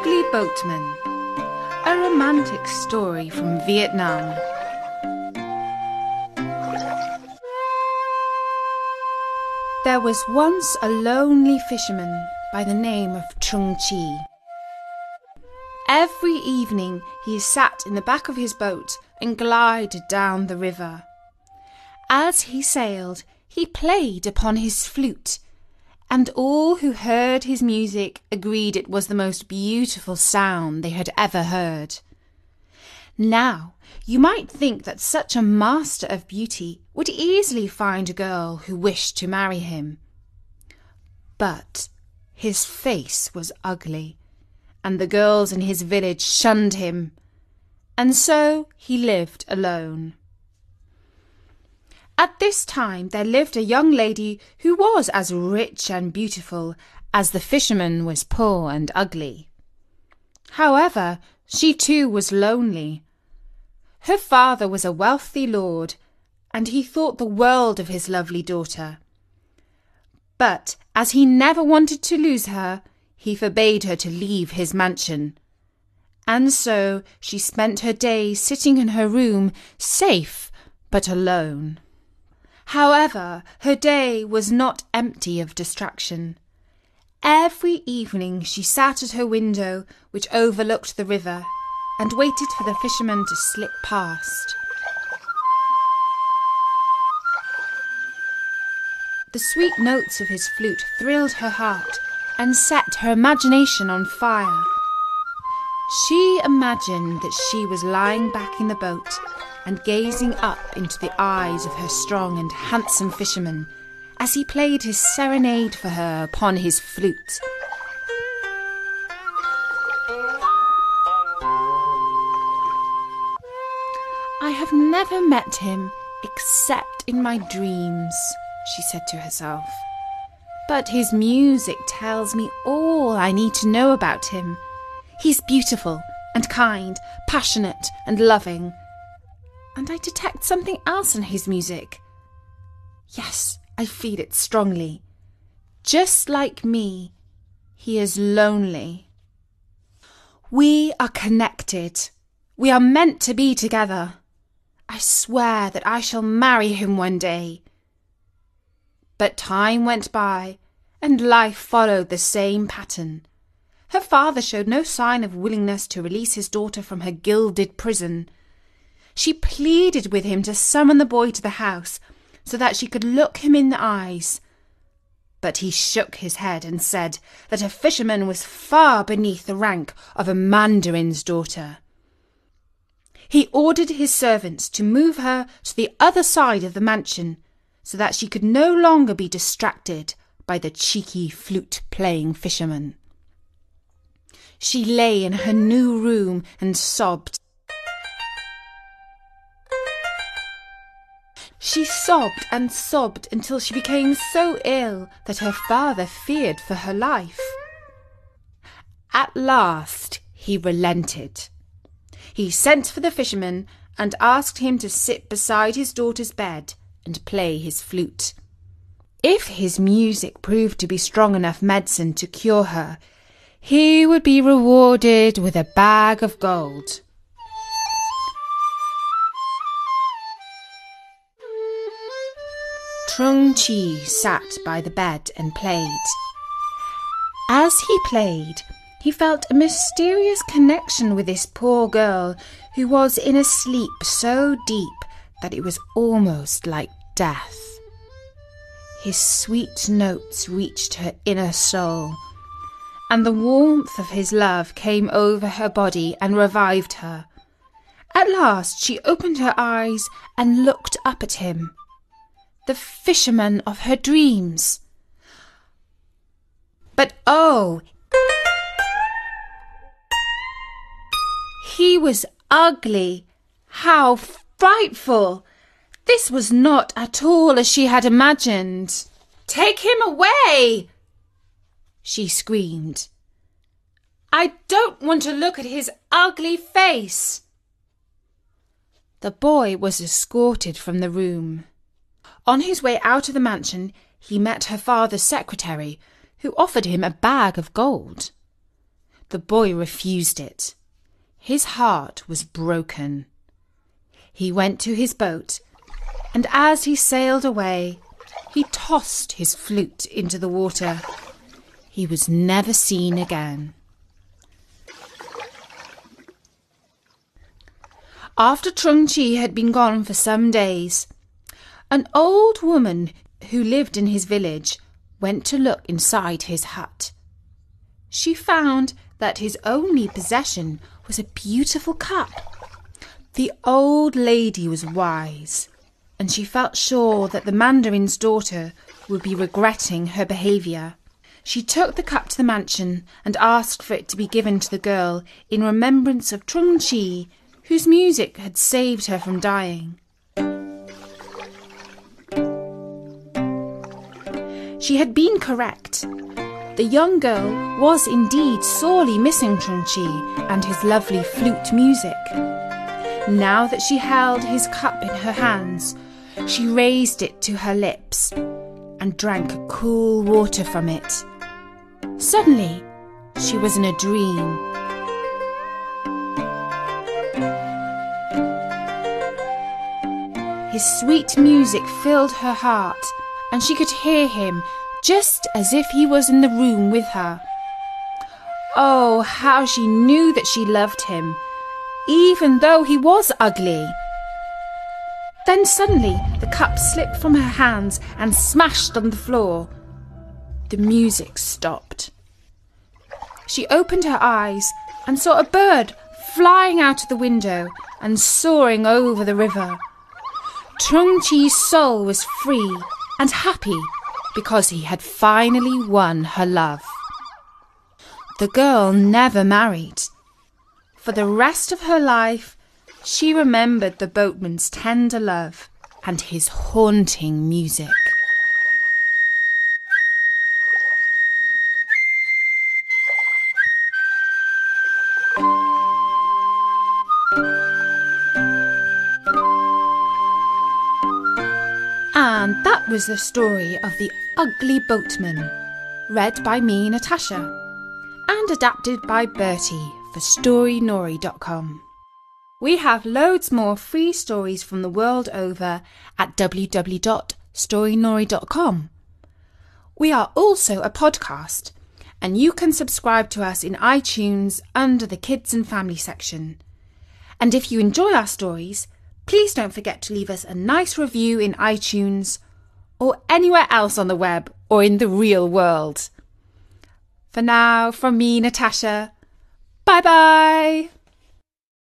Ugly Boatman, a romantic story from Vietnam. There was once a lonely fisherman by the name of Trung Chi. Every evening he sat in the back of his boat and glided down the river. As he sailed, he played upon his flute, and all who heard his music agreed it was the most beautiful sound they had ever heard. Now, you might think that such a master of beauty would easily find a girl who wished to marry him. But his face was ugly, and the girls in his village shunned him, and so he lived alone. At this time there lived a young lady who was as rich and beautiful as the fisherman was poor and ugly. However, she too was lonely. Her father was a wealthy lord, and he thought the world of his lovely daughter. But as he never wanted to lose her, he forbade her to leave his mansion. And so she spent her days sitting in her room, safe but alone. However, her day was not empty of distraction. Every evening she sat at her window, which overlooked the river, and waited for the fisherman to slip past. The sweet notes of his flute thrilled her heart and set her imagination on fire. She imagined that she was lying back in the boat and gazing up into the eyes of her strong and handsome fisherman as he played his serenade for her upon his flute. I have never met him except in my dreams, she said to herself. But his music tells me all I need to know about him. He's beautiful and kind, passionate and loving, and I detect something else in his music. Yes, I feel it strongly. Just like me, he is lonely. We are connected. We are meant to be together. I swear that I shall marry him one day. But time went by, and life followed the same pattern. Her father showed no sign of willingness to release his daughter from her gilded prison. She pleaded with him to summon the boy to the house so that she could look him in the eyes. But he shook his head and said that a fisherman was far beneath the rank of a mandarin's daughter. He ordered his servants to move her to the other side of the mansion so that she could no longer be distracted by the cheeky flute playing fisherman. She lay in her new room and sobbed She sobbed and sobbed until she became so ill that her father feared for her life. At last he relented. He sent for the fisherman and asked him to sit beside his daughter's bed and play his flute. If his music proved to be strong enough medicine to cure her, he would be rewarded with a bag of gold. Trung Chi sat by the bed and played. As he played, he felt a mysterious connection with this poor girl who was in a sleep so deep that it was almost like death. His sweet notes reached her inner soul, and the warmth of his love came over her body and revived her. At last she opened her eyes and looked up at him the fisherman of her dreams. But oh, he was ugly. How frightful! This was not at all as she had imagined. Take him away! She screamed. I don't want to look at his ugly face. The boy was escorted from the room. On his way out of the mansion, he met her father's secretary, who offered him a bag of gold. the boy refused it. His heart was broken. He went to his boat, and as he sailed away, he tossed his flute into the water. He was never seen again. After Trung Chi had been gone for some days, an old woman who lived in his village went to look inside his hut. She found that his only possession was a beautiful cup. The old lady was wise, and she felt sure that the mandarin's daughter would be regretting her behaviour. She took the cup to the mansion and asked for it to be given to the girl in remembrance of Trung Chi, whose music had saved her from dying. She had been correct. The young girl was indeed sorely missing Trung Chi and his lovely flute music. Now that she held his cup in her hands, she raised it to her lips and drank cool water from it. Suddenly, she was in a dream. His sweet music filled her heart, and she could hear him just as if he was in the room with her. Oh, how she knew that she loved him, even though he was ugly. Then suddenly the cup slipped from her hands and smashed on the floor. The music stopped. She opened her eyes and saw a bird flying out of the window and soaring over the river. Trung Chi's soul was free and happy because he had finally won her love. The girl never married. For the rest of her life, she remembered the boatman's tender love and his haunting music. And that was the story of the ugly boatman, read by me, Natasha, and adapted by Bertie for Storynory.com. We have loads more free stories from the world over at www.storynory.com. We are also a podcast, and you can subscribe to us in iTunes under the Kids and Family section. And if you enjoy our stories, please don't forget to leave us a nice review in iTunes or anywhere else on the web or in the real world. For now, from me, Natasha, bye bye!